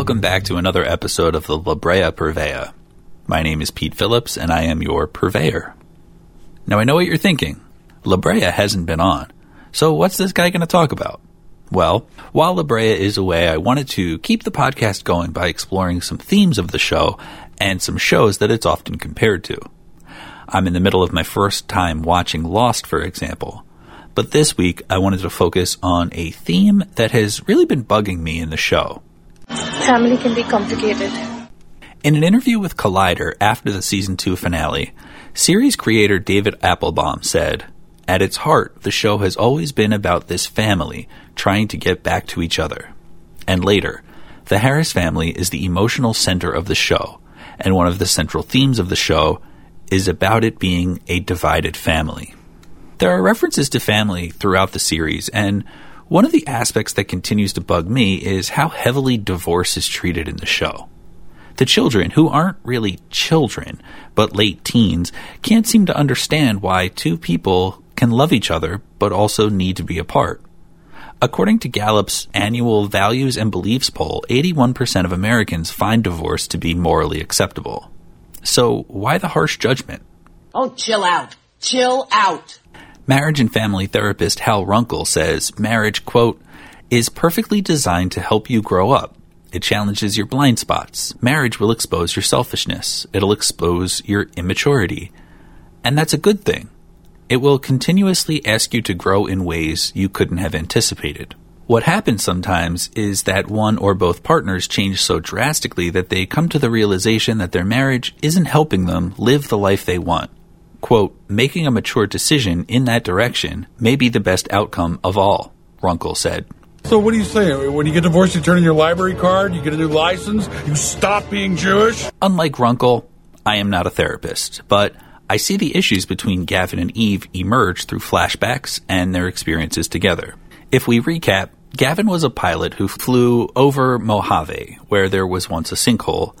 welcome back to another episode of the La Brea Purveyor. My name is Pete Phillips, and I am your purveyor. Now, I know what you're thinking. La Brea hasn't been on, so what's this guy going to talk about? Well, while La Brea is away, I wanted to keep the podcast going by exploring some themes of the show and some shows that it's often compared to. I'm in the middle of my first time watching Lost, for example. But this week, I wanted to focus on a theme that has really been bugging me in the show. Family can be complicated. In an interview with Collider after the season 2 finale, series creator David Applebaum said, At its heart, the show has always been about this family trying to get back to each other. And later, the Harris family is the emotional center of the show, and one of the central themes of the show is about it being a divided family. There are references to family throughout the series, and one of the aspects that continues to bug me is how heavily divorce is treated in the show. The children, who aren't really children, but late teens, can't seem to understand why two people can love each other but also need to be apart. According to Gallup's annual Values and Beliefs poll, 81% of Americans find divorce to be morally acceptable. So, why the harsh judgment? Oh, chill out. Chill out. Marriage and family therapist Hal Runkel says marriage, quote, is perfectly designed to help you grow up. It challenges your blind spots. Marriage will expose your selfishness. It'll expose your immaturity. And that's a good thing. It will continuously ask you to grow in ways you couldn't have anticipated. What happens sometimes is that one or both partners change so drastically that they come to the realization that their marriage isn't helping them live the life they want quote, making a mature decision in that direction may be the best outcome of all, Runkel said. So what do you say? When you get divorced, you turn in your library card, you get a new license, you stop being Jewish? Unlike Runkel, I am not a therapist, but I see the issues between Gavin and Eve emerge through flashbacks and their experiences together. If we recap, Gavin was a pilot who flew over Mojave, where there was once a sinkhole.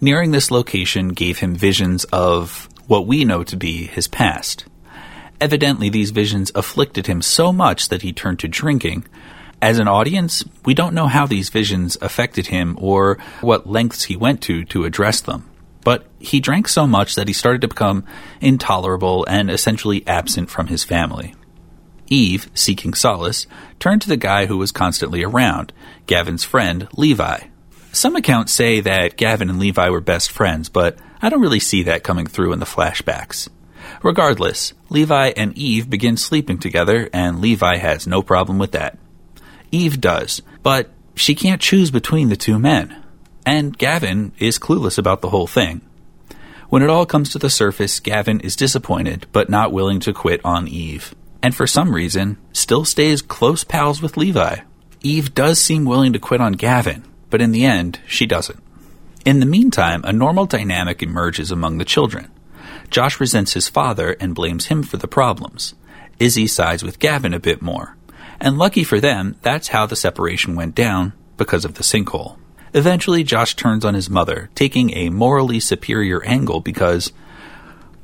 Nearing this location gave him visions of what we know to be his past. Evidently, these visions afflicted him so much that he turned to drinking. As an audience, we don't know how these visions affected him or what lengths he went to to address them. But he drank so much that he started to become intolerable and essentially absent from his family. Eve, seeking solace, turned to the guy who was constantly around, Gavin's friend, Levi. Some accounts say that Gavin and Levi were best friends, but I don't really see that coming through in the flashbacks. Regardless, Levi and Eve begin sleeping together, and Levi has no problem with that. Eve does, but she can't choose between the two men. And Gavin is clueless about the whole thing. When it all comes to the surface, Gavin is disappointed, but not willing to quit on Eve. And for some reason, still stays close pals with Levi. Eve does seem willing to quit on Gavin, but in the end, she doesn't. In the meantime, a normal dynamic emerges among the children. Josh resents his father and blames him for the problems. Izzy sides with Gavin a bit more. And lucky for them, that's how the separation went down because of the sinkhole. Eventually, Josh turns on his mother, taking a morally superior angle because,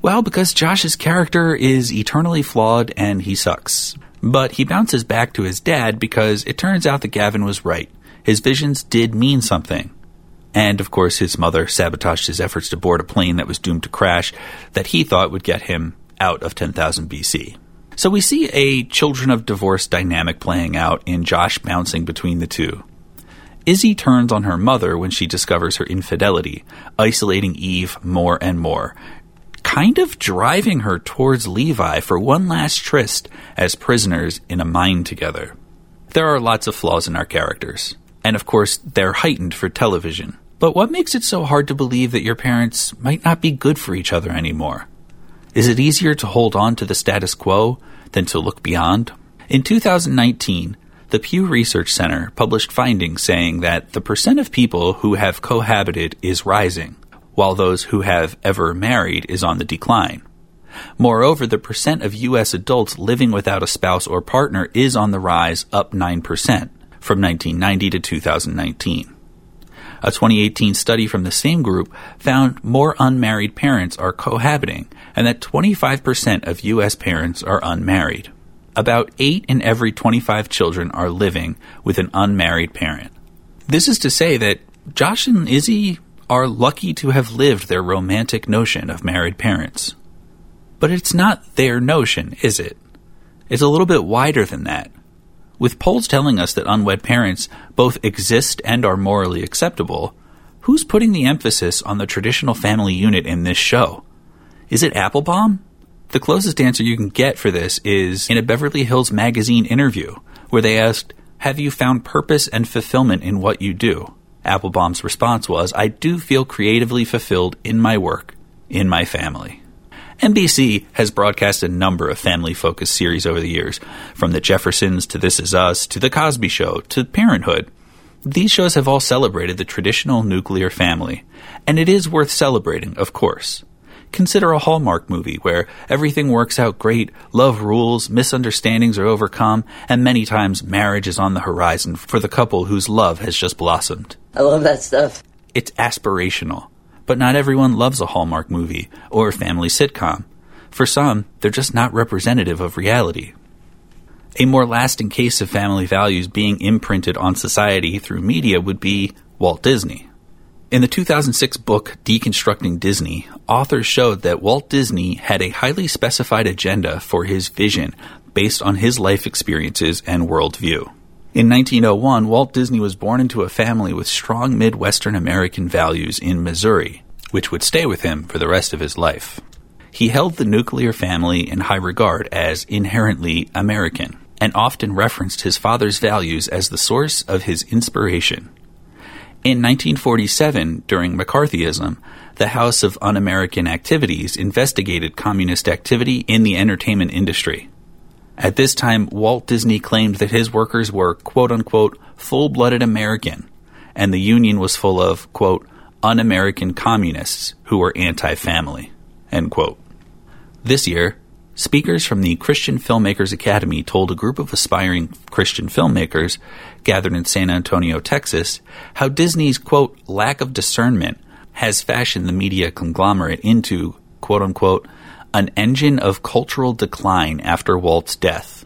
well, because Josh's character is eternally flawed and he sucks. But he bounces back to his dad because it turns out that Gavin was right. His visions did mean something. And of course, his mother sabotaged his efforts to board a plane that was doomed to crash that he thought would get him out of 10,000 BC. So we see a children of divorce dynamic playing out in Josh bouncing between the two. Izzy turns on her mother when she discovers her infidelity, isolating Eve more and more, kind of driving her towards Levi for one last tryst as prisoners in a mine together. There are lots of flaws in our characters. And of course, they're heightened for television. But what makes it so hard to believe that your parents might not be good for each other anymore? Is it easier to hold on to the status quo than to look beyond? In 2019, the Pew Research Center published findings saying that the percent of people who have cohabited is rising, while those who have ever married is on the decline. Moreover, the percent of U.S. adults living without a spouse or partner is on the rise, up 9% from 1990 to 2019. A 2018 study from the same group found more unmarried parents are cohabiting and that 25% of U.S. parents are unmarried. About 8 in every 25 children are living with an unmarried parent. This is to say that Josh and Izzy are lucky to have lived their romantic notion of married parents. But it's not their notion, is it? It's a little bit wider than that. With polls telling us that unwed parents both exist and are morally acceptable, who's putting the emphasis on the traditional family unit in this show? Is it Applebaum? The closest answer you can get for this is in a Beverly Hills Magazine interview, where they asked, Have you found purpose and fulfillment in what you do? Applebaum's response was, I do feel creatively fulfilled in my work, in my family. NBC has broadcast a number of family focused series over the years, from The Jeffersons to This Is Us to The Cosby Show to Parenthood. These shows have all celebrated the traditional nuclear family, and it is worth celebrating, of course. Consider a Hallmark movie where everything works out great, love rules, misunderstandings are overcome, and many times marriage is on the horizon for the couple whose love has just blossomed. I love that stuff. It's aspirational, but not everyone loves a Hallmark movie or a family sitcom. For some, they're just not representative of reality. A more lasting case of family values being imprinted on society through media would be Walt Disney. In the 2006 book Deconstructing Disney, authors showed that Walt Disney had a highly specified agenda for his vision based on his life experiences and worldview. In 1901, Walt Disney was born into a family with strong Midwestern American values in Missouri, which would stay with him for the rest of his life. He held the nuclear family in high regard as inherently American, and often referenced his father's values as the source of his inspiration. In 1947, during McCarthyism, the House of Un American Activities investigated communist activity in the entertainment industry. At this time, Walt Disney claimed that his workers were quote unquote full blooded American, and the union was full of quote un American communists who were anti family. End quote. This year, Speakers from the Christian Filmmakers Academy told a group of aspiring Christian filmmakers gathered in San Antonio, Texas, how Disney's, quote, lack of discernment has fashioned the media conglomerate into, quote unquote, an engine of cultural decline after Walt's death.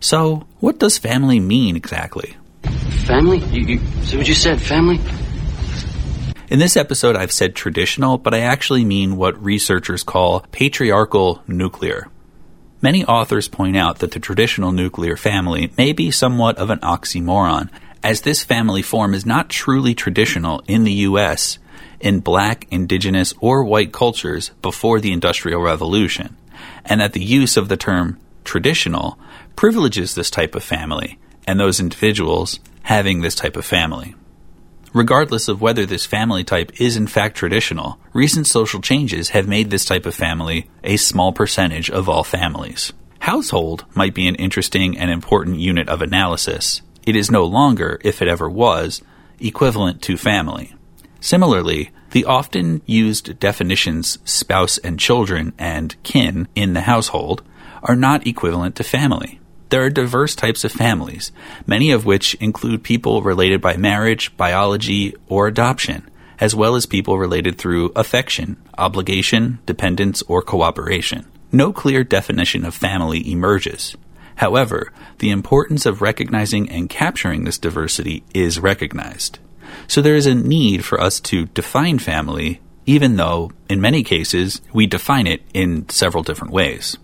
So, what does family mean exactly? Family? You, you see what you said, family? In this episode, I've said traditional, but I actually mean what researchers call patriarchal nuclear. Many authors point out that the traditional nuclear family may be somewhat of an oxymoron, as this family form is not truly traditional in the U.S. in black, indigenous, or white cultures before the Industrial Revolution, and that the use of the term traditional privileges this type of family and those individuals having this type of family. Regardless of whether this family type is in fact traditional, recent social changes have made this type of family a small percentage of all families. Household might be an interesting and important unit of analysis. It is no longer, if it ever was, equivalent to family. Similarly, the often used definitions spouse and children and kin in the household are not equivalent to family. There are diverse types of families, many of which include people related by marriage, biology, or adoption, as well as people related through affection, obligation, dependence, or cooperation. No clear definition of family emerges. However, the importance of recognizing and capturing this diversity is recognized. So there is a need for us to define family, even though, in many cases, we define it in several different ways.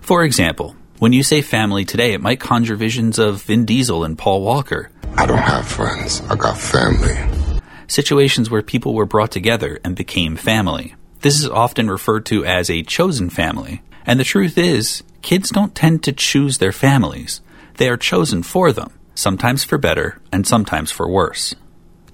For example, when you say family today, it might conjure visions of Vin Diesel and Paul Walker. I don't have friends, I got family. Situations where people were brought together and became family. This is often referred to as a chosen family. And the truth is, kids don't tend to choose their families. They are chosen for them, sometimes for better and sometimes for worse.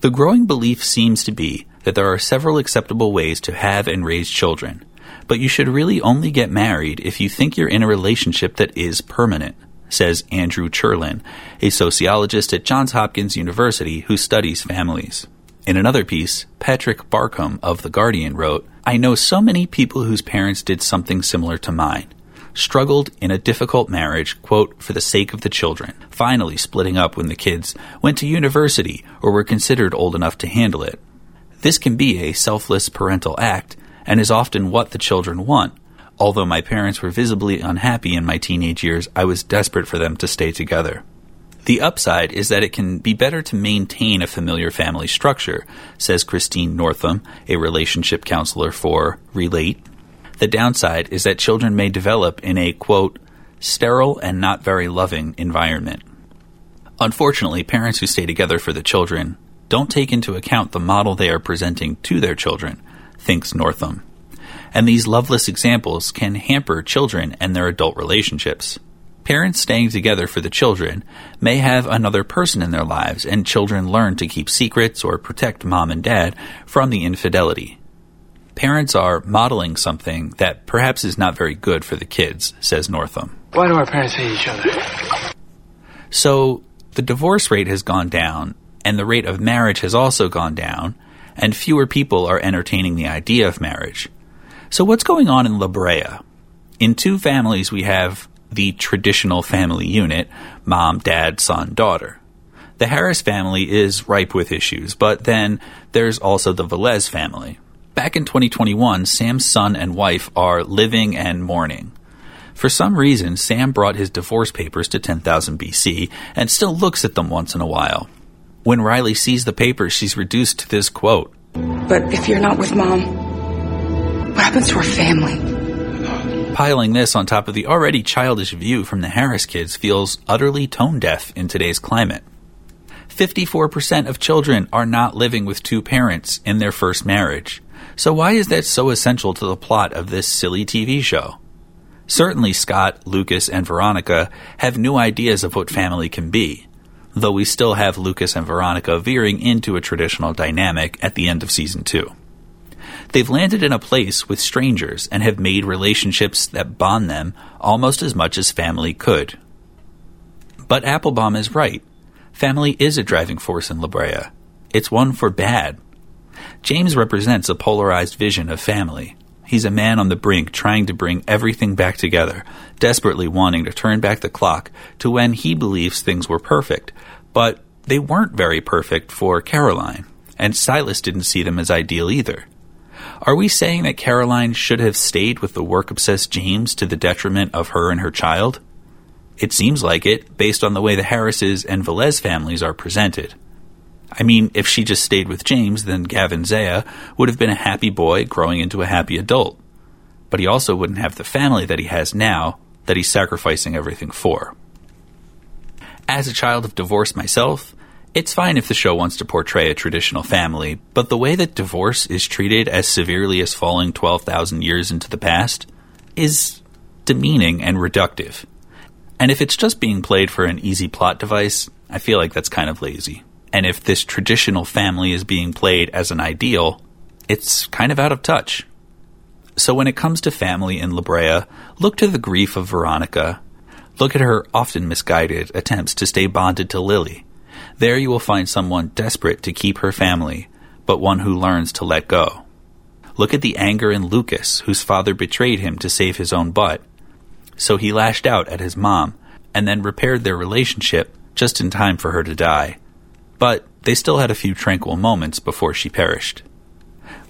The growing belief seems to be that there are several acceptable ways to have and raise children, but you should really only get married if you think you're in a relationship that is permanent, says Andrew Cherlin, a sociologist at Johns Hopkins University who studies families. In another piece, Patrick Barkham of The Guardian wrote, I know so many people whose parents did something similar to mine. Struggled in a difficult marriage, quote, for the sake of the children, finally splitting up when the kids went to university or were considered old enough to handle it. This can be a selfless parental act and is often what the children want. Although my parents were visibly unhappy in my teenage years, I was desperate for them to stay together. The upside is that it can be better to maintain a familiar family structure, says Christine Northam, a relationship counselor for Relate. The downside is that children may develop in a, quote, sterile and not very loving environment. Unfortunately, parents who stay together for the children don't take into account the model they are presenting to their children, thinks Northam. And these loveless examples can hamper children and their adult relationships. Parents staying together for the children may have another person in their lives, and children learn to keep secrets or protect mom and dad from the infidelity. Parents are modeling something that perhaps is not very good for the kids, says Northam. Why do our parents hate each other? So, the divorce rate has gone down, and the rate of marriage has also gone down, and fewer people are entertaining the idea of marriage. So, what's going on in La Brea? In two families, we have the traditional family unit mom, dad, son, daughter. The Harris family is ripe with issues, but then there's also the Velez family. Back in 2021, Sam's son and wife are living and mourning. For some reason, Sam brought his divorce papers to 10,000 BC and still looks at them once in a while. When Riley sees the papers, she's reduced to this quote But if you're not with mom, what happens to our family? Piling this on top of the already childish view from the Harris kids feels utterly tone deaf in today's climate. 54% of children are not living with two parents in their first marriage. So why is that so essential to the plot of this silly TV show? Certainly Scott, Lucas, and Veronica have new ideas of what family can be, though we still have Lucas and Veronica veering into a traditional dynamic at the end of season 2. They've landed in a place with strangers and have made relationships that bond them almost as much as family could. But Applebaum is right. Family is a driving force in La Brea. It's one for bad. James represents a polarized vision of family. He's a man on the brink trying to bring everything back together, desperately wanting to turn back the clock to when he believes things were perfect. But they weren't very perfect for Caroline, and Silas didn't see them as ideal either. Are we saying that Caroline should have stayed with the work obsessed James to the detriment of her and her child? It seems like it, based on the way the Harrises and Velez families are presented. I mean, if she just stayed with James, then Gavin Isaiah would have been a happy boy growing into a happy adult. But he also wouldn't have the family that he has now that he's sacrificing everything for. As a child of divorce myself, it's fine if the show wants to portray a traditional family, but the way that divorce is treated as severely as falling 12,000 years into the past is demeaning and reductive. And if it's just being played for an easy plot device, I feel like that's kind of lazy. And if this traditional family is being played as an ideal, it's kind of out of touch. So when it comes to family in La Brea, look to the grief of Veronica. Look at her often misguided attempts to stay bonded to Lily there you will find someone desperate to keep her family, but one who learns to let go. Look at the anger in Lucas, whose father betrayed him to save his own butt. So he lashed out at his mom, and then repaired their relationship just in time for her to die. But they still had a few tranquil moments before she perished.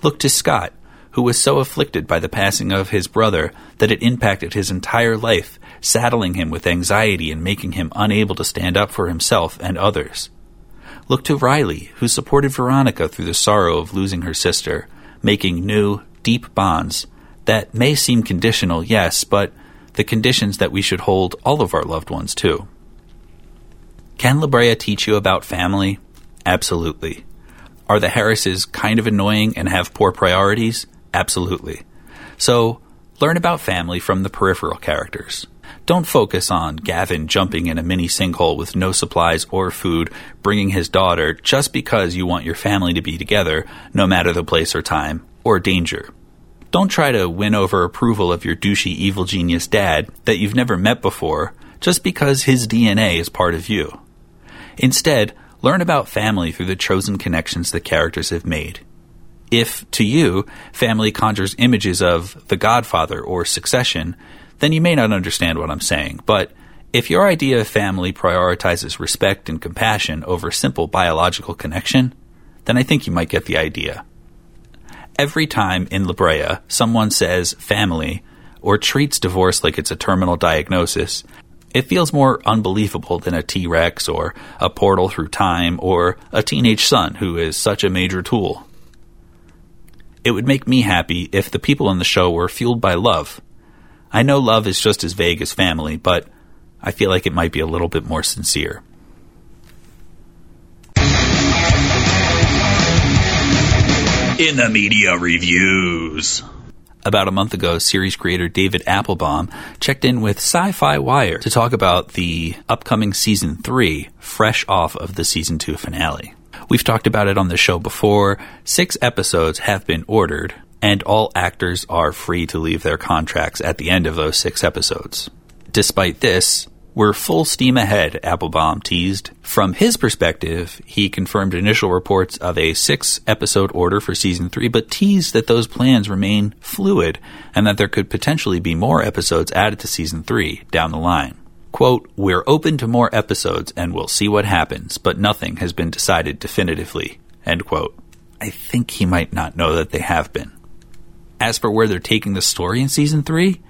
Look to Scott, who was so afflicted by the passing of his brother that it impacted his entire life, saddling him with anxiety and making him unable to stand up for himself and others. Look to Riley, who supported Veronica through the sorrow of losing her sister, making new, deep bonds that may seem conditional, yes, but the conditions that we should hold all of our loved ones to. Can La Brea teach you about family? Absolutely. Are the Harrises kind of annoying and have poor priorities? Absolutely. So, learn about family from the peripheral characters. Don't focus on Gavin jumping in a mini sinkhole with no supplies or food, bringing his daughter just because you want your family to be together, no matter the place or time, or danger. Don't try to win over approval of your douchey evil genius dad that you've never met before just because his DNA is part of you. Instead, learn about family through the chosen connections the characters have made. If, to you, family conjures images of The Godfather or Succession, then you may not understand what I'm saying. But if your idea of family prioritizes respect and compassion over simple biological connection, then I think you might get the idea. Every time in La Brea someone says family or treats divorce like it's a terminal diagnosis, It feels more unbelievable than a T Rex or a portal through time or a teenage son who is such a major tool. It would make me happy if the people on the show were fueled by love. I know love is just as vague as family, but I feel like it might be a little bit more sincere. In the media reviews. About a month ago, series creator David Applebaum checked in with Sci Fi Wire to talk about the upcoming season 3, fresh off of the season 2 finale. We've talked about it on the show before. Six episodes have been ordered, and all actors are free to leave their contracts at the end of those six episodes. Despite this, we're full steam ahead, Applebaum teased. From his perspective, he confirmed initial reports of a six episode order for season three, but teased that those plans remain fluid and that there could potentially be more episodes added to season three down the line. Quote, We're open to more episodes and we'll see what happens, but nothing has been decided definitively. End quote. I think he might not know that they have been. As for where they're taking the story in season three,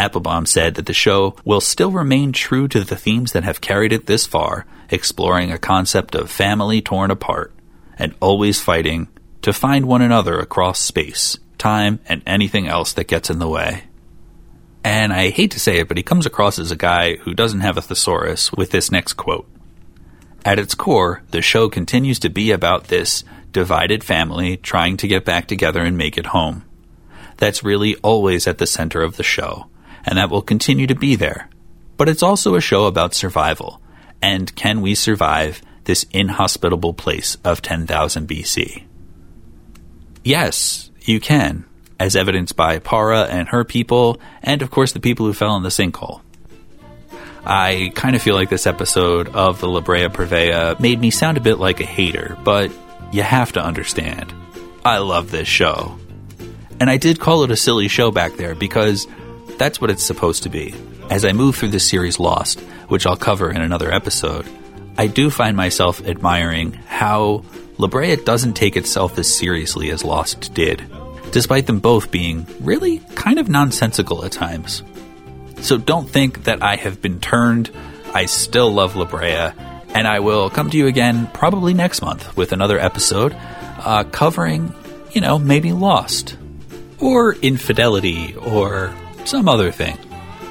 Applebaum said that the show will still remain true to the themes that have carried it this far, exploring a concept of family torn apart and always fighting to find one another across space, time, and anything else that gets in the way. And I hate to say it, but he comes across as a guy who doesn't have a thesaurus with this next quote. At its core, the show continues to be about this divided family trying to get back together and make it home. That's really always at the center of the show and that will continue to be there. But it's also a show about survival, and can we survive this inhospitable place of 10,000 BC? Yes, you can, as evidenced by Para and her people, and of course the people who fell in the sinkhole. I kind of feel like this episode of the La Brea Purveyor made me sound a bit like a hater, but you have to understand. I love this show. And I did call it a silly show back there because that's what it's supposed to be. As I move through the series Lost, which I'll cover in another episode, I do find myself admiring how La Brea doesn't take itself as seriously as Lost did, despite them both being really kind of nonsensical at times. So don't think that I have been turned. I still love La Brea, and I will come to you again probably next month with another episode uh, covering, you know, maybe Lost, or Infidelity, or some other thing.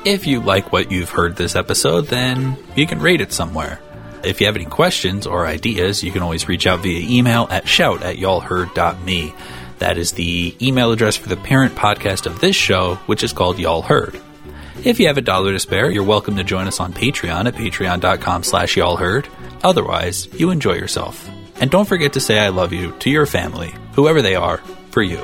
If you like what you've heard this episode, then you can rate it somewhere. If you have any questions or ideas, you can always reach out via email at shout at y'allheard.me. That is the email address for the parent podcast of this show, which is called Y'all Heard. If you have a dollar to spare, you're welcome to join us on Patreon at patreon.com slash y'allheard. Otherwise, you enjoy yourself. And don't forget to say I love you to your family, whoever they are, for you.